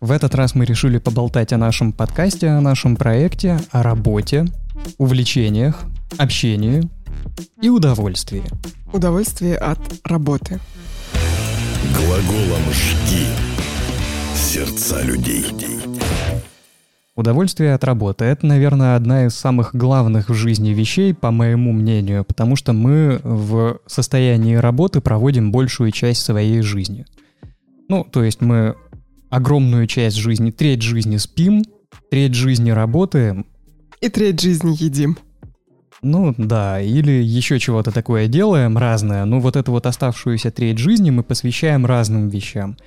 В этот раз мы решили поболтать о нашем подкасте, о нашем проекте, о работе, увлечениях, общении и удовольствии. Удовольствие от работы. Глаголом «жги» сердца людей. Удовольствие от работы — это, наверное, одна из самых главных в жизни вещей, по моему мнению, потому что мы в состоянии работы проводим большую часть своей жизни. Ну, то есть мы огромную часть жизни, треть жизни спим, треть жизни работаем. И треть жизни едим. Ну да, или еще чего-то такое делаем разное, ну вот эту вот оставшуюся треть жизни мы посвящаем разным вещам —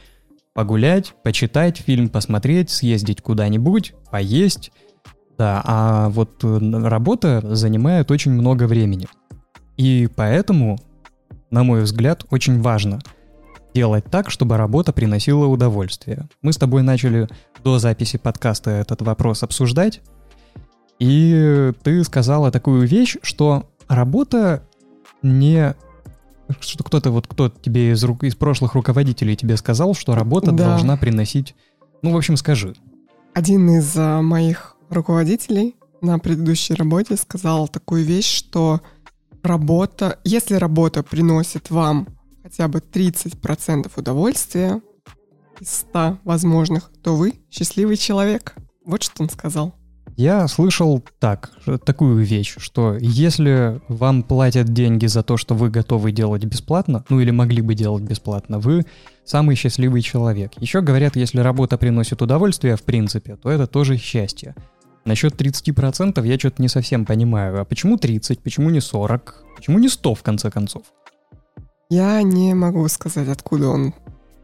погулять, почитать фильм, посмотреть, съездить куда-нибудь, поесть. Да, а вот э, работа занимает очень много времени. И поэтому, на мой взгляд, очень важно делать так, чтобы работа приносила удовольствие. Мы с тобой начали до записи подкаста этот вопрос обсуждать, и ты сказала такую вещь, что работа не что кто-то вот кто тебе из, рук, из прошлых руководителей тебе сказал, что работа да. должна приносить... Ну, в общем, скажи. Один из а, моих руководителей на предыдущей работе сказал такую вещь, что работа, если работа приносит вам хотя бы 30% удовольствия из 100 возможных, то вы счастливый человек. Вот что он сказал. Я слышал так, такую вещь, что если вам платят деньги за то, что вы готовы делать бесплатно, ну или могли бы делать бесплатно, вы самый счастливый человек. Еще говорят, если работа приносит удовольствие, в принципе, то это тоже счастье. Насчет 30% я что-то не совсем понимаю. А почему 30? Почему не 40? Почему не 100 в конце концов? Я не могу сказать, откуда он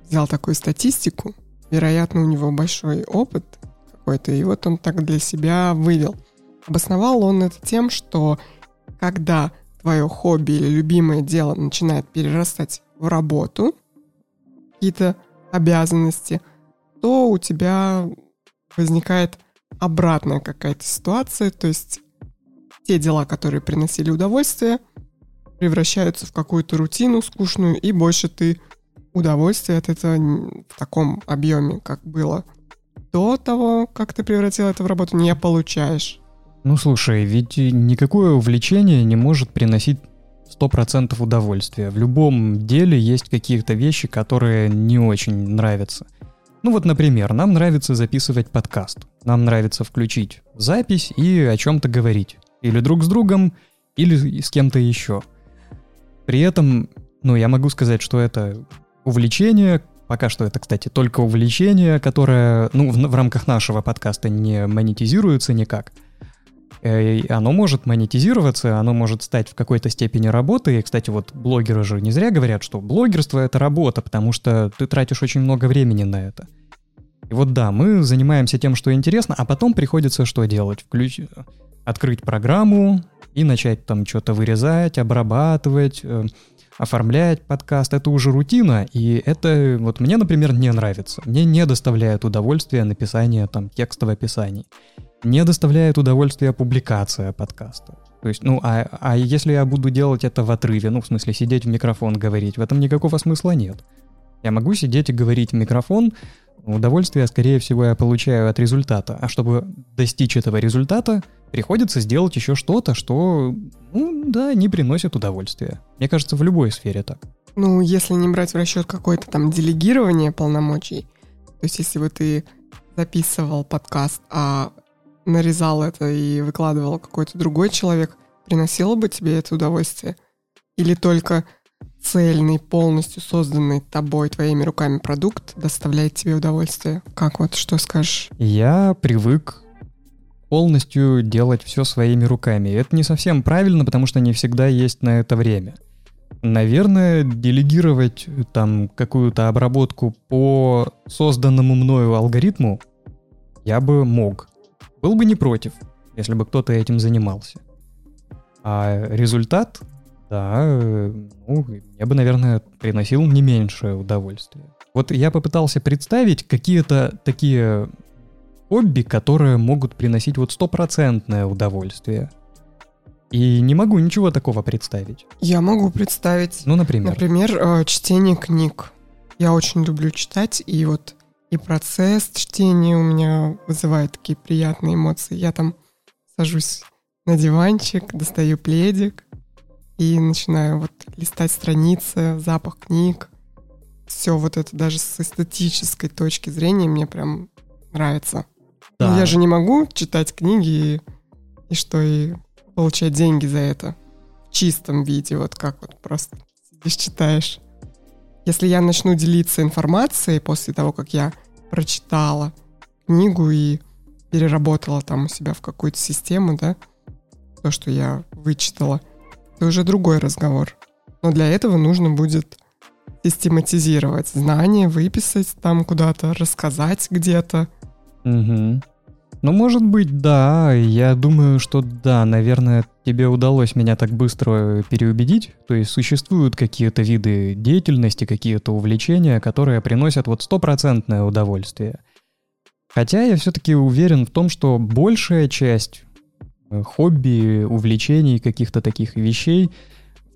взял такую статистику. Вероятно, у него большой опыт какой-то, и вот он так для себя вывел. Обосновал он это тем, что когда твое хобби или любимое дело начинает перерастать в работу, какие-то обязанности, то у тебя возникает обратная какая-то ситуация, то есть те дела, которые приносили удовольствие, превращаются в какую-то рутину скучную, и больше ты удовольствия от этого в таком объеме, как было до того, как ты превратил это в работу, не получаешь. Ну слушай, ведь никакое увлечение не может приносить 100% удовольствия. В любом деле есть какие-то вещи, которые не очень нравятся. Ну вот, например, нам нравится записывать подкаст. Нам нравится включить запись и о чем-то говорить. Или друг с другом, или с кем-то еще. При этом, ну, я могу сказать, что это увлечение, Пока что это, кстати, только увлечение, которое, ну, в, в рамках нашего подкаста не монетизируется никак. Э, и оно может монетизироваться, оно может стать в какой-то степени работой. И, кстати, вот блогеры же не зря говорят, что блогерство — это работа, потому что ты тратишь очень много времени на это. И вот да, мы занимаемся тем, что интересно, а потом приходится что делать? Включ... Открыть программу и начать там что-то вырезать, обрабатывать, э, оформлять подкаст, это уже рутина, и это вот мне, например, не нравится. Мне не доставляет удовольствия написание там текстовых описаний. Не доставляет удовольствия публикация подкаста. То есть, ну, а, а если я буду делать это в отрыве, ну, в смысле, сидеть в микрофон говорить, в этом никакого смысла нет. Я могу сидеть и говорить в микрофон, удовольствие, скорее всего, я получаю от результата. А чтобы достичь этого результата, приходится сделать еще что-то, что, ну, да, не приносит удовольствия. Мне кажется, в любой сфере так. Ну, если не брать в расчет какое-то там делегирование полномочий, то есть если бы ты записывал подкаст, а нарезал это и выкладывал какой-то другой человек, приносило бы тебе это удовольствие? Или только цельный, полностью созданный тобой, твоими руками продукт доставляет тебе удовольствие? Как вот, что скажешь? Я привык полностью делать все своими руками. Это не совсем правильно, потому что не всегда есть на это время. Наверное, делегировать там какую-то обработку по созданному мною алгоритму я бы мог. Был бы не против, если бы кто-то этим занимался. А результат, да, ну, мне бы, наверное, приносил не меньшее удовольствие. Вот я попытался представить какие-то такие хобби, которые могут приносить вот стопроцентное удовольствие. И не могу ничего такого представить. Я могу представить. Ну, например. Например, э, чтение книг. Я очень люблю читать, и вот и процесс чтения у меня вызывает такие приятные эмоции. Я там сажусь на диванчик, достаю пледик и начинаю вот листать страницы, запах книг. Все вот это даже с эстетической точки зрения мне прям нравится. Да. Но я же не могу читать книги и, и что, и получать деньги за это в чистом виде, вот как вот просто сидишь, читаешь. Если я начну делиться информацией после того, как я прочитала книгу и переработала там у себя в какую-то систему, да, то, что я вычитала, это уже другой разговор. Но для этого нужно будет систематизировать знания, выписать там куда-то, рассказать где-то. Угу. Ну, может быть, да. Я думаю, что да, наверное, тебе удалось меня так быстро переубедить. То есть существуют какие-то виды деятельности, какие-то увлечения, которые приносят вот стопроцентное удовольствие. Хотя я все-таки уверен в том, что большая часть хобби, увлечений, каких-то таких вещей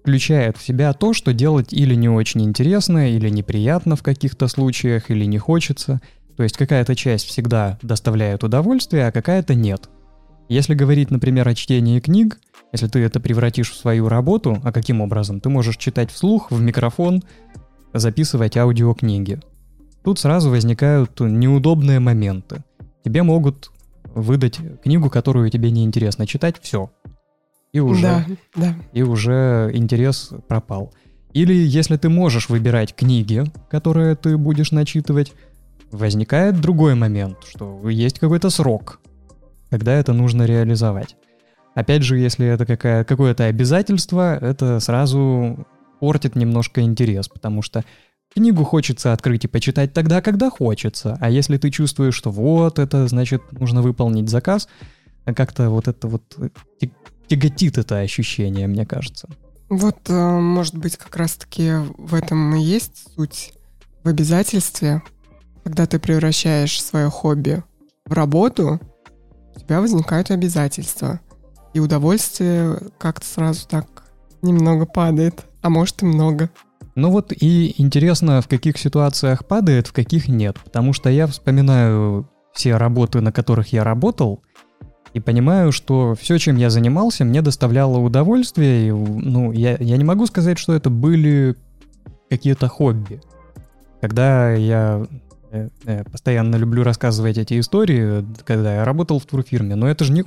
включает в себя то, что делать или не очень интересно, или неприятно в каких-то случаях, или не хочется – то есть какая-то часть всегда доставляет удовольствие, а какая-то нет. Если говорить, например, о чтении книг, если ты это превратишь в свою работу, а каким образом? Ты можешь читать вслух, в микрофон, записывать аудиокниги. Тут сразу возникают неудобные моменты. Тебе могут выдать книгу, которую тебе неинтересно читать, все. И уже, да, да. и уже интерес пропал. Или если ты можешь выбирать книги, которые ты будешь начитывать, возникает другой момент, что есть какой-то срок, когда это нужно реализовать. Опять же, если это какое-то обязательство, это сразу портит немножко интерес, потому что книгу хочется открыть и почитать тогда, когда хочется. А если ты чувствуешь, что вот это значит нужно выполнить заказ, как-то вот это вот тяготит это ощущение, мне кажется. Вот, э, может быть, как раз-таки в этом и есть суть в обязательстве, когда ты превращаешь свое хобби в работу, у тебя возникают обязательства. И удовольствие как-то сразу так немного падает, а может и много. Ну вот и интересно, в каких ситуациях падает, в каких нет. Потому что я вспоминаю все работы, на которых я работал, и понимаю, что все, чем я занимался, мне доставляло удовольствие. И, ну, я, я не могу сказать, что это были какие-то хобби. Когда я я э, постоянно люблю рассказывать эти истории, когда я работал в турфирме, но это же не...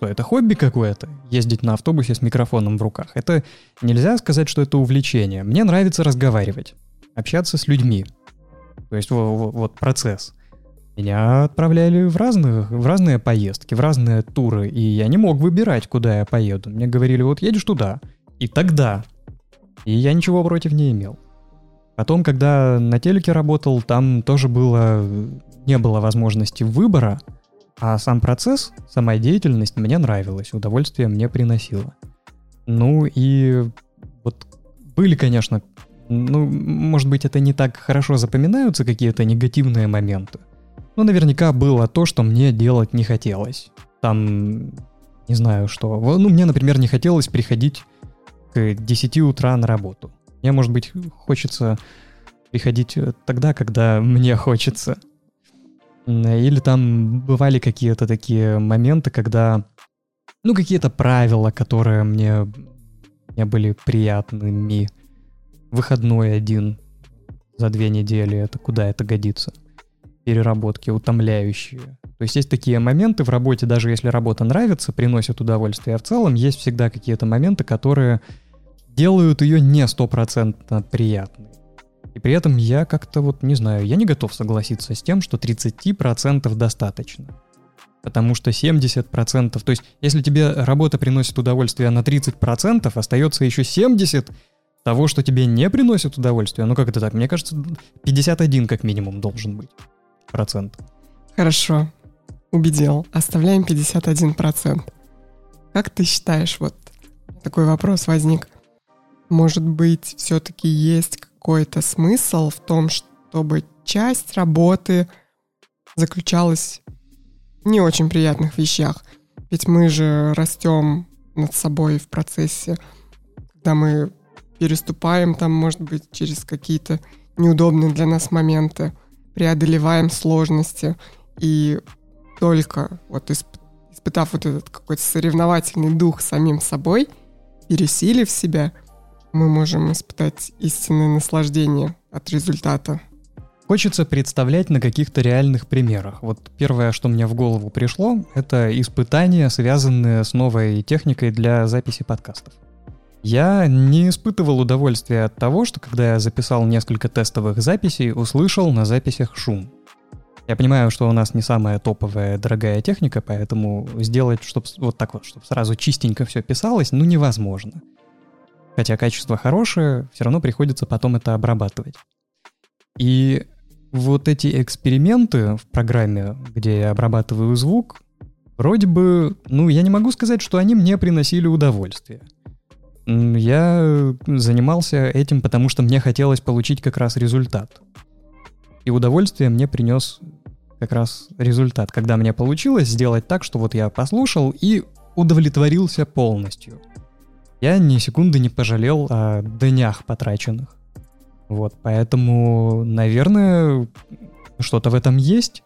Что, это хобби какое-то? Ездить на автобусе с микрофоном в руках. Это нельзя сказать, что это увлечение. Мне нравится разговаривать, общаться с людьми. То есть вот, вот процесс. Меня отправляли в, разных, в разные поездки, в разные туры, и я не мог выбирать, куда я поеду. Мне говорили, вот едешь туда, и тогда. И я ничего против не имел. Потом, когда на телеке работал, там тоже было, не было возможности выбора, а сам процесс, сама деятельность мне нравилась, удовольствие мне приносило. Ну и вот были, конечно, ну, может быть, это не так хорошо запоминаются какие-то негативные моменты. Но наверняка было то, что мне делать не хотелось. Там, не знаю что. Ну, мне, например, не хотелось приходить к 10 утра на работу. Мне, может быть, хочется приходить э, тогда, когда мне хочется. Или там бывали какие-то такие моменты, когда, ну, какие-то правила, которые мне, мне были приятными. Выходной один за две недели, это куда это годится? Переработки утомляющие. То есть есть такие моменты в работе, даже если работа нравится, приносит удовольствие, а в целом есть всегда какие-то моменты, которые делают ее не стопроцентно приятной. При этом я как-то вот, не знаю, я не готов согласиться с тем, что 30% достаточно. Потому что 70%, то есть если тебе работа приносит удовольствие на 30%, остается еще 70% того, что тебе не приносит удовольствие. Ну как это так? Мне кажется, 51 как минимум должен быть процент. Хорошо, убедил. Оставляем 51%. Как ты считаешь, вот такой вопрос возник – может быть, все-таки есть какой-то смысл в том, чтобы часть работы заключалась в не очень приятных вещах. Ведь мы же растем над собой в процессе, когда мы переступаем там, может быть, через какие-то неудобные для нас моменты, преодолеваем сложности и только вот исп- испытав вот этот какой-то соревновательный дух самим собой, пересилив себя, мы можем испытать истинное наслаждение от результата. Хочется представлять на каких-то реальных примерах. Вот первое, что мне в голову пришло, это испытания, связанные с новой техникой для записи подкастов. Я не испытывал удовольствия от того, что когда я записал несколько тестовых записей, услышал на записях шум. Я понимаю, что у нас не самая топовая дорогая техника, поэтому сделать, чтобы вот так вот, чтобы сразу чистенько все писалось, ну невозможно. Хотя качество хорошее, все равно приходится потом это обрабатывать. И вот эти эксперименты в программе, где я обрабатываю звук, вроде бы, ну, я не могу сказать, что они мне приносили удовольствие. Я занимался этим, потому что мне хотелось получить как раз результат. И удовольствие мне принес как раз результат, когда мне получилось сделать так, что вот я послушал и удовлетворился полностью. Я ни секунды не пожалел о днях потраченных. Вот, поэтому, наверное, что-то в этом есть.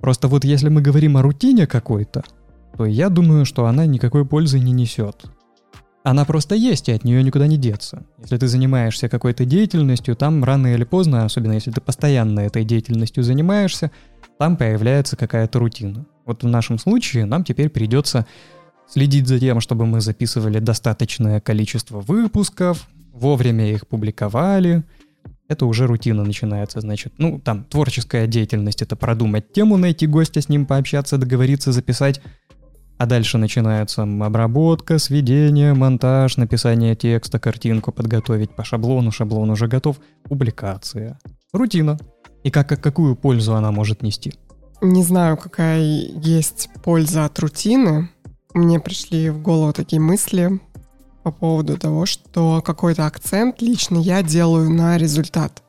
Просто вот если мы говорим о рутине какой-то, то я думаю, что она никакой пользы не несет. Она просто есть, и от нее никуда не деться. Если ты занимаешься какой-то деятельностью, там рано или поздно, особенно если ты постоянно этой деятельностью занимаешься, там появляется какая-то рутина. Вот в нашем случае нам теперь придется следить за тем, чтобы мы записывали достаточное количество выпусков, вовремя их публиковали, это уже рутина начинается, значит. Ну, там, творческая деятельность — это продумать тему, найти гостя, с ним пообщаться, договориться, записать. А дальше начинается обработка, сведение, монтаж, написание текста, картинку подготовить по шаблону, шаблон уже готов, публикация. Рутина. И как, как, какую пользу она может нести? Не знаю, какая есть польза от рутины. Мне пришли в голову такие мысли по поводу того, что какой-то акцент лично я делаю на результат,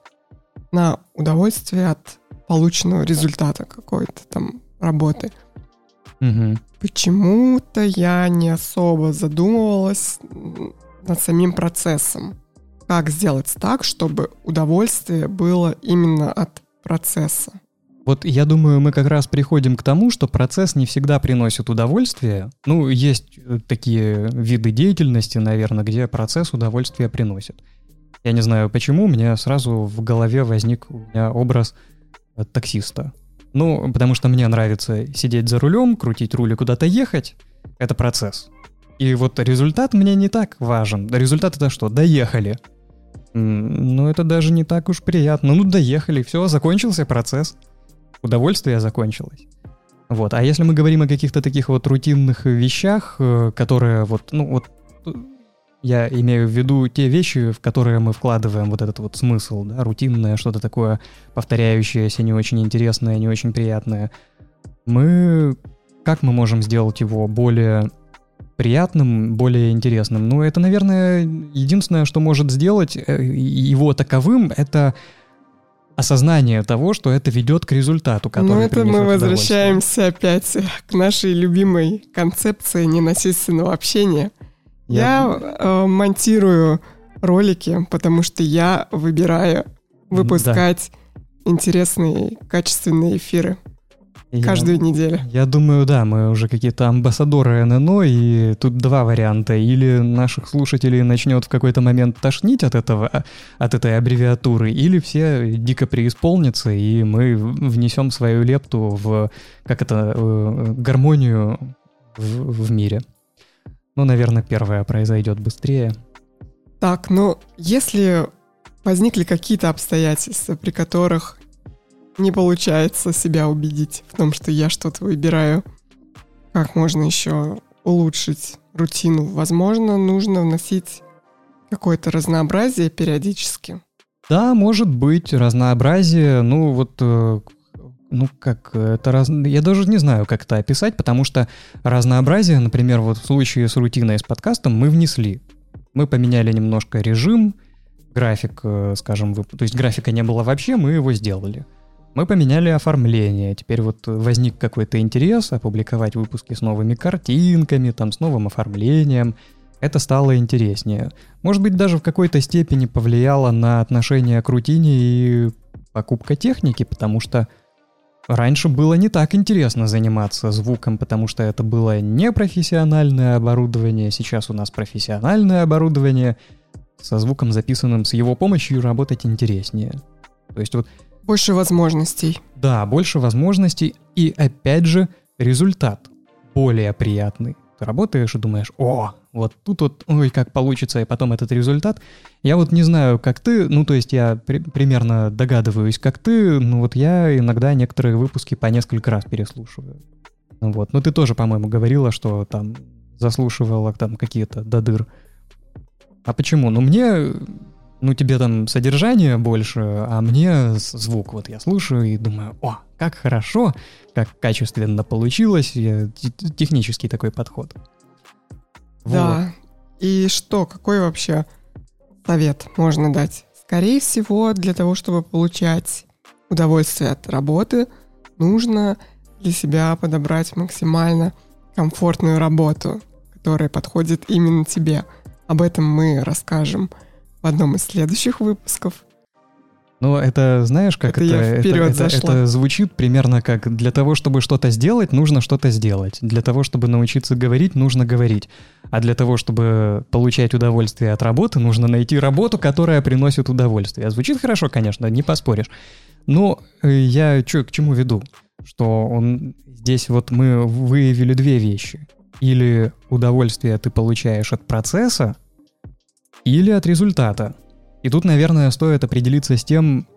на удовольствие от полученного результата какой-то там работы. Угу. Почему-то я не особо задумывалась над самим процессом. Как сделать так, чтобы удовольствие было именно от процесса. Вот я думаю, мы как раз приходим к тому, что процесс не всегда приносит удовольствие. Ну, есть э, такие виды деятельности, наверное, где процесс удовольствие приносит. Я не знаю почему, у меня сразу в голове возник у меня образ э, таксиста. Ну, потому что мне нравится сидеть за рулем, крутить руль и куда-то ехать. Это процесс. И вот результат мне не так важен. Результат это что? Доехали. Ну, это даже не так уж приятно. Ну, доехали, все, закончился процесс удовольствие закончилось. Вот. А если мы говорим о каких-то таких вот рутинных вещах, э, которые вот, ну вот, я имею в виду те вещи, в которые мы вкладываем вот этот вот смысл, да, рутинное, что-то такое повторяющееся, не очень интересное, не очень приятное. Мы, как мы можем сделать его более приятным, более интересным? Ну, это, наверное, единственное, что может сделать э, его таковым, это осознание того, что это ведет к результату, который Ну это мы возвращаемся опять к нашей любимой концепции ненасильственного общения. Я, я э, монтирую ролики, потому что я выбираю выпускать да. интересные, качественные эфиры. Я, Каждую неделю. Я думаю, да, мы уже какие-то амбассадоры ННО, и тут два варианта. Или наших слушателей начнет в какой-то момент тошнить от этого, от этой аббревиатуры, или все дико преисполнятся, и мы внесем свою лепту в, как это, э, гармонию в, в мире. Ну, наверное, первое произойдет быстрее. Так, ну, если возникли какие-то обстоятельства, при которых не получается себя убедить в том, что я что-то выбираю. Как можно еще улучшить рутину? Возможно, нужно вносить какое-то разнообразие периодически. Да, может быть, разнообразие. Ну, вот э, ну как это раз... я даже не знаю, как это описать, потому что разнообразие, например, вот в случае с рутиной с подкастом мы внесли. Мы поменяли немножко режим, график, э, скажем, то есть графика не было вообще, мы его сделали. Мы поменяли оформление. Теперь вот возник какой-то интерес опубликовать выпуски с новыми картинками, там, с новым оформлением. Это стало интереснее. Может быть, даже в какой-то степени повлияло на отношение к рутине и покупка техники, потому что раньше было не так интересно заниматься звуком, потому что это было не профессиональное оборудование, сейчас у нас профессиональное оборудование, со звуком записанным с его помощью работать интереснее. То есть вот... Больше возможностей. Да, больше возможностей и опять же результат более приятный. Ты работаешь и думаешь, о, вот тут вот, ой, как получится, и потом этот результат. Я вот не знаю, как ты, ну, то есть я при- примерно догадываюсь, как ты, ну, вот я иногда некоторые выпуски по несколько раз переслушиваю. Ну Вот, ну, ты тоже, по-моему, говорила, что там заслушивала там какие-то до дыр. А почему? Ну, мне, ну, тебе там содержание больше, а мне звук. Вот я слушаю и думаю, о, как хорошо, как качественно получилось, я, технический такой подход. Да. И что, какой вообще совет можно дать? Скорее всего, для того, чтобы получать удовольствие от работы, нужно для себя подобрать максимально комфортную работу, которая подходит именно тебе. Об этом мы расскажем в одном из следующих выпусков. Ну, это знаешь, как это, это, это, это, это, это звучит примерно как для того, чтобы что-то сделать, нужно что-то сделать. Для того, чтобы научиться говорить, нужно говорить. А для того, чтобы получать удовольствие от работы, нужно найти работу, которая приносит удовольствие. Звучит хорошо, конечно, не поспоришь. Но э, я чё, к чему веду? Что он здесь вот мы выявили две вещи. Или удовольствие ты получаешь от процесса, или от результата. И тут, наверное, стоит определиться с тем,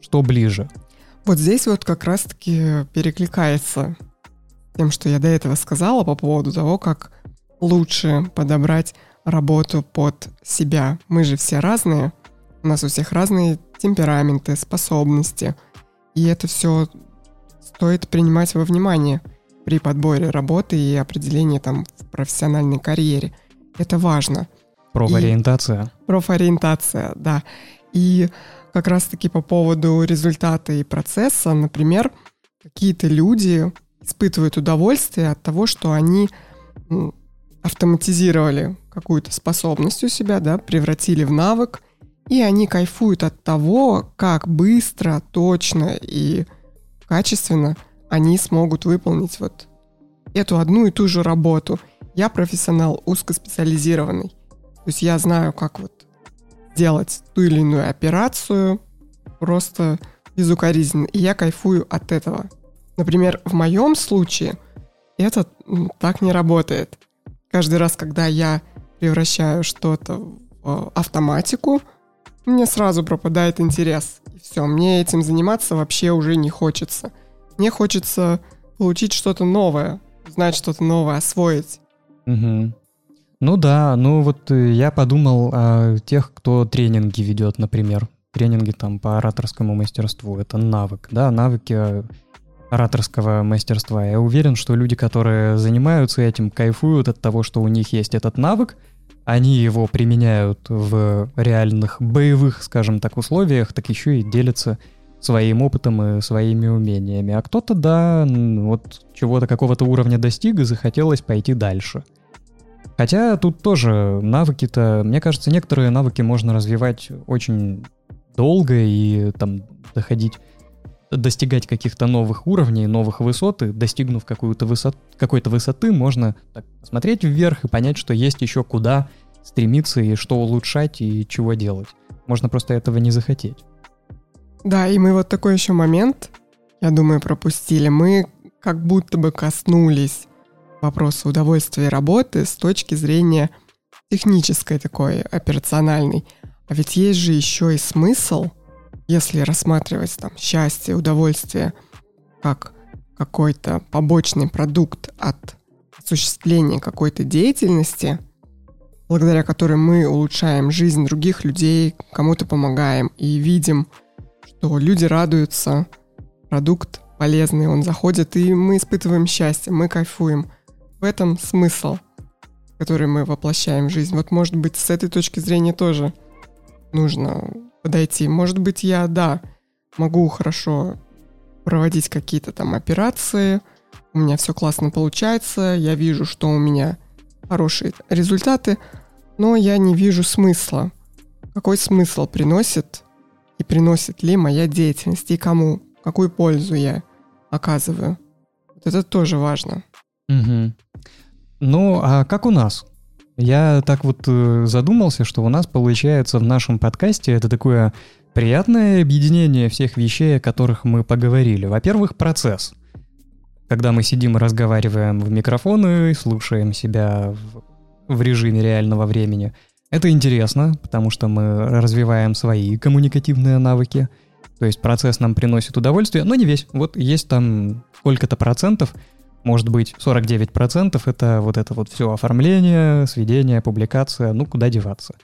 что ближе. Вот здесь вот как раз-таки перекликается тем, что я до этого сказала по поводу того, как лучше подобрать работу под себя. Мы же все разные, у нас у всех разные темпераменты, способности, и это все стоит принимать во внимание при подборе работы и определении там в профессиональной карьере. Это важно – Профориентация. И... Профориентация, да. И как раз-таки по поводу результата и процесса, например, какие-то люди испытывают удовольствие от того, что они автоматизировали какую-то способность у себя, да, превратили в навык, и они кайфуют от того, как быстро, точно и качественно они смогут выполнить вот эту одну и ту же работу. Я профессионал узкоспециализированный. То есть я знаю, как вот делать ту или иную операцию просто безукоризненно, и я кайфую от этого. Например, в моем случае это так не работает. Каждый раз, когда я превращаю что-то в автоматику, мне сразу пропадает интерес. И все, мне этим заниматься вообще уже не хочется. Мне хочется получить что-то новое, знать что-то новое, освоить. Угу. Ну да, ну вот э, я подумал о тех, кто тренинги ведет, например. Тренинги там по ораторскому мастерству. Это навык, да, навыки ораторского мастерства. Я уверен, что люди, которые занимаются этим, кайфуют от того, что у них есть этот навык, они его применяют в реальных боевых, скажем так, условиях, так еще и делятся своим опытом и своими умениями. А кто-то, да, вот чего-то какого-то уровня достиг и захотелось пойти дальше – Хотя тут тоже навыки-то, мне кажется, некоторые навыки можно развивать очень долго и там доходить, достигать каких-то новых уровней, новых высот, и достигнув какую-то высот, какой-то высоты, можно так, смотреть вверх и понять, что есть еще куда стремиться и что улучшать и чего делать. Можно просто этого не захотеть. Да, и мы вот такой еще момент, я думаю, пропустили. Мы как будто бы коснулись вопросу удовольствия работы с точки зрения технической такой, операциональной. А ведь есть же еще и смысл, если рассматривать там счастье, удовольствие как какой-то побочный продукт от осуществления какой-то деятельности, благодаря которой мы улучшаем жизнь других людей, кому-то помогаем и видим, что люди радуются, продукт полезный, он заходит, и мы испытываем счастье, мы кайфуем – в этом смысл, который мы воплощаем в жизнь. Вот, может быть, с этой точки зрения тоже нужно подойти. Может быть, я, да, могу хорошо проводить какие-то там операции, у меня все классно получается, я вижу, что у меня хорошие результаты, но я не вижу смысла. Какой смысл приносит и приносит ли моя деятельность, и кому, какую пользу я оказываю. Вот это тоже важно. Угу. Ну, а как у нас? Я так вот э, задумался, что у нас получается в нашем подкасте это такое приятное объединение всех вещей, о которых мы поговорили. Во-первых, процесс. Когда мы сидим и разговариваем в микрофоны, слушаем себя в, в режиме реального времени. Это интересно, потому что мы развиваем свои коммуникативные навыки. То есть процесс нам приносит удовольствие, но не весь. Вот есть там сколько-то процентов, может быть 49 процентов это вот это вот все оформление, сведение, публикация, ну куда деваться.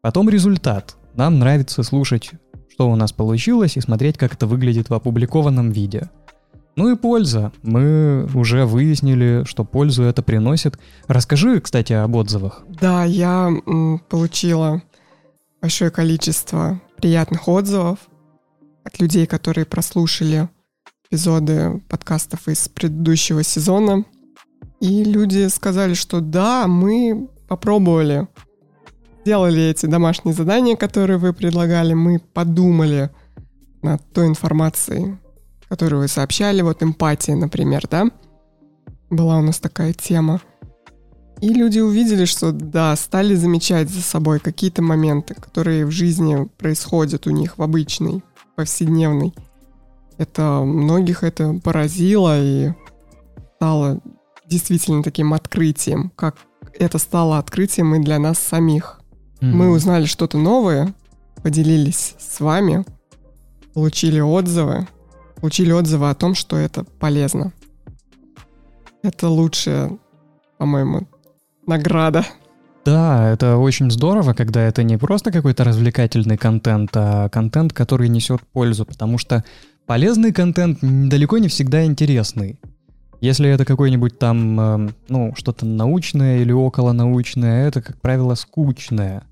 Потом результат. Нам нравится слушать, что у нас получилось, и смотреть, как это выглядит в опубликованном виде. Ну и польза. Мы уже выяснили, что пользу это приносит. Расскажи, кстати, об отзывах. Да, я получила большое количество приятных отзывов от людей, которые прослушали эпизоды подкастов из предыдущего сезона. И люди сказали, что да, мы попробовали, сделали эти домашние задания, которые вы предлагали, мы подумали над той информацией, которую вы сообщали, вот эмпатия, например, да, была у нас такая тема. И люди увидели, что да, стали замечать за собой какие-то моменты, которые в жизни происходят у них в обычной, повседневной. Это многих это поразило и стало действительно таким открытием, как это стало открытием и для нас самих. Mm-hmm. Мы узнали что-то новое, поделились с вами, получили отзывы, получили отзывы о том, что это полезно. Это лучшая, по-моему, награда. Да, это очень здорово, когда это не просто какой-то развлекательный контент, а контент, который несет пользу, потому что полезный контент далеко не всегда интересный. Если это какой-нибудь там, э, ну, что-то научное или околонаучное, это, как правило, скучное.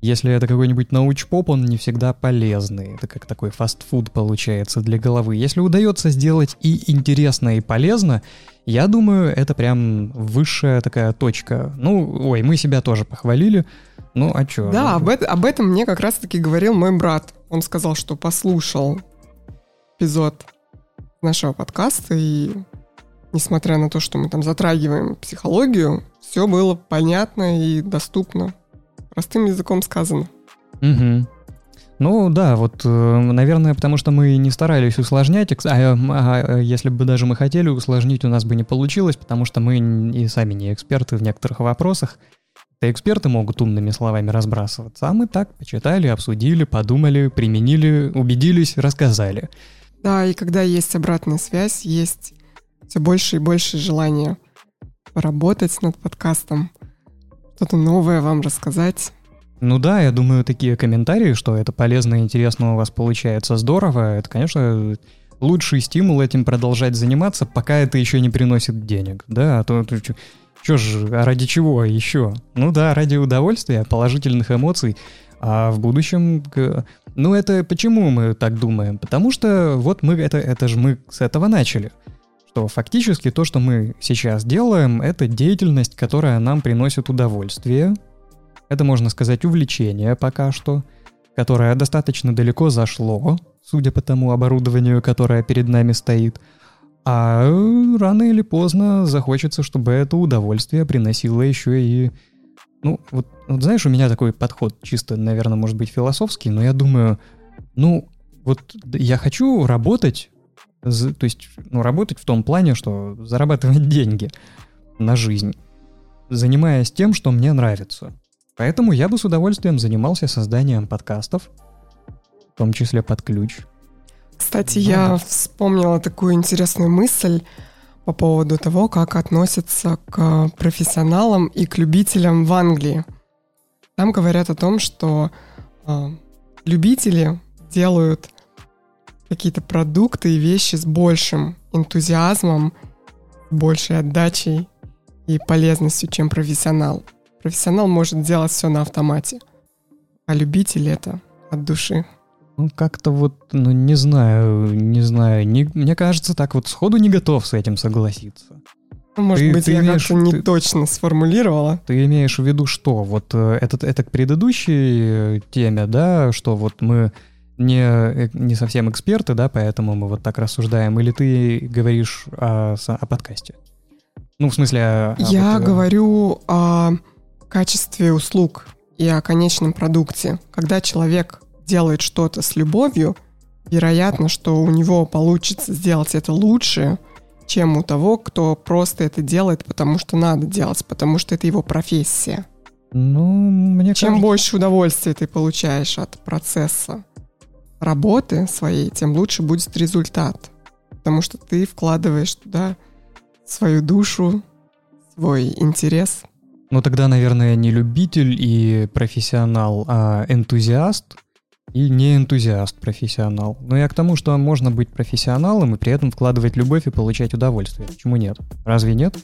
Если это какой-нибудь науч-поп, он не всегда полезный. Это как такой фастфуд получается для головы. Если удается сделать и интересно, и полезно, я думаю, это прям высшая такая точка. Ну, ой, мы себя тоже похвалили. Ну, а чё? Да, ну, об, это, об этом мне как раз-таки говорил мой брат. Он сказал, что послушал эпизод нашего подкаста, и несмотря на то, что мы там затрагиваем психологию, все было понятно и доступно. Простым языком сказано. Угу. Ну да, вот, э, наверное, потому что мы не старались усложнять, а, а если бы даже мы хотели усложнить, у нас бы не получилось, потому что мы и сами не эксперты в некоторых вопросах. Да эксперты могут умными словами разбрасываться, а мы так почитали, обсудили, подумали, применили, убедились, рассказали. Да, и когда есть обратная связь, есть все больше и больше желания поработать над подкастом, что-то новое вам рассказать. Ну да, я думаю, такие комментарии, что это полезно и интересно у вас получается здорово, это, конечно, лучший стимул этим продолжать заниматься, пока это еще не приносит денег, да, а то, то что ж, а ради чего еще? Ну да, ради удовольствия, положительных эмоций, а в будущем... Ну это почему мы так думаем? Потому что вот мы, это, это же мы с этого начали что фактически то, что мы сейчас делаем, это деятельность, которая нам приносит удовольствие. Это, можно сказать, увлечение пока что, которое достаточно далеко зашло, судя по тому оборудованию, которое перед нами стоит. А рано или поздно захочется, чтобы это удовольствие приносило еще и... Ну, вот, вот знаешь, у меня такой подход, чисто, наверное, может быть философский, но я думаю, ну, вот я хочу работать то есть, ну, работать в том плане, что зарабатывать деньги на жизнь, занимаясь тем, что мне нравится. Поэтому я бы с удовольствием занимался созданием подкастов, в том числе под ключ. Кстати, да. я вспомнила такую интересную мысль по поводу того, как относятся к профессионалам и к любителям в Англии. Там говорят о том, что э, любители делают какие-то продукты и вещи с большим энтузиазмом, большей отдачей и полезностью, чем профессионал. Профессионал может делать все на автомате, а любитель это от души. Ну, как-то вот, ну, не знаю, не знаю. Не, мне кажется, так вот сходу не готов с этим согласиться. Ну, может ты, быть, ты я имеешь, как-то не ты, точно сформулировала. Ты имеешь в виду что? Вот э, это, это к предыдущей э, теме, да, что вот мы не, э, не совсем эксперты, да, поэтому мы вот так рассуждаем, или ты говоришь о, о подкасте? Ну, в смысле... О, Я вот, говорю о качестве услуг и о конечном продукте. Когда человек делает что-то с любовью, вероятно, что у него получится сделать это лучше, чем у того, кто просто это делает, потому что надо делать, потому что это его профессия. Ну, мне Чем кажется... больше удовольствия ты получаешь от процесса работы своей, тем лучше будет результат. Потому что ты вкладываешь туда свою душу, свой интерес. Ну тогда, наверное, не любитель и профессионал, а энтузиаст и не энтузиаст, профессионал. Но я к тому, что можно быть профессионалом и при этом вкладывать любовь и получать удовольствие. Почему нет? Разве нет?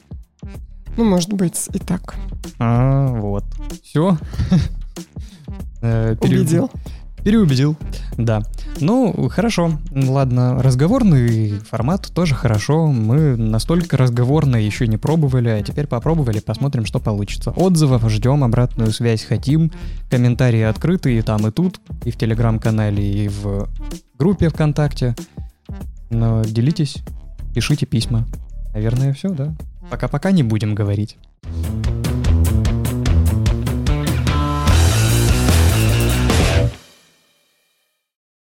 Ну, может быть, и так. А, вот. Все. Э, Убедил. Переубедил, да. Ну, хорошо, ладно. Разговорный формат тоже хорошо. Мы настолько разговорно еще не пробовали, а теперь попробовали, посмотрим, что получится. Отзывов ждем, обратную связь хотим. Комментарии открыты и там, и тут, и в телеграм-канале, и в группе ВКонтакте. Но делитесь, пишите письма. Наверное, все, да? Пока-пока не будем говорить.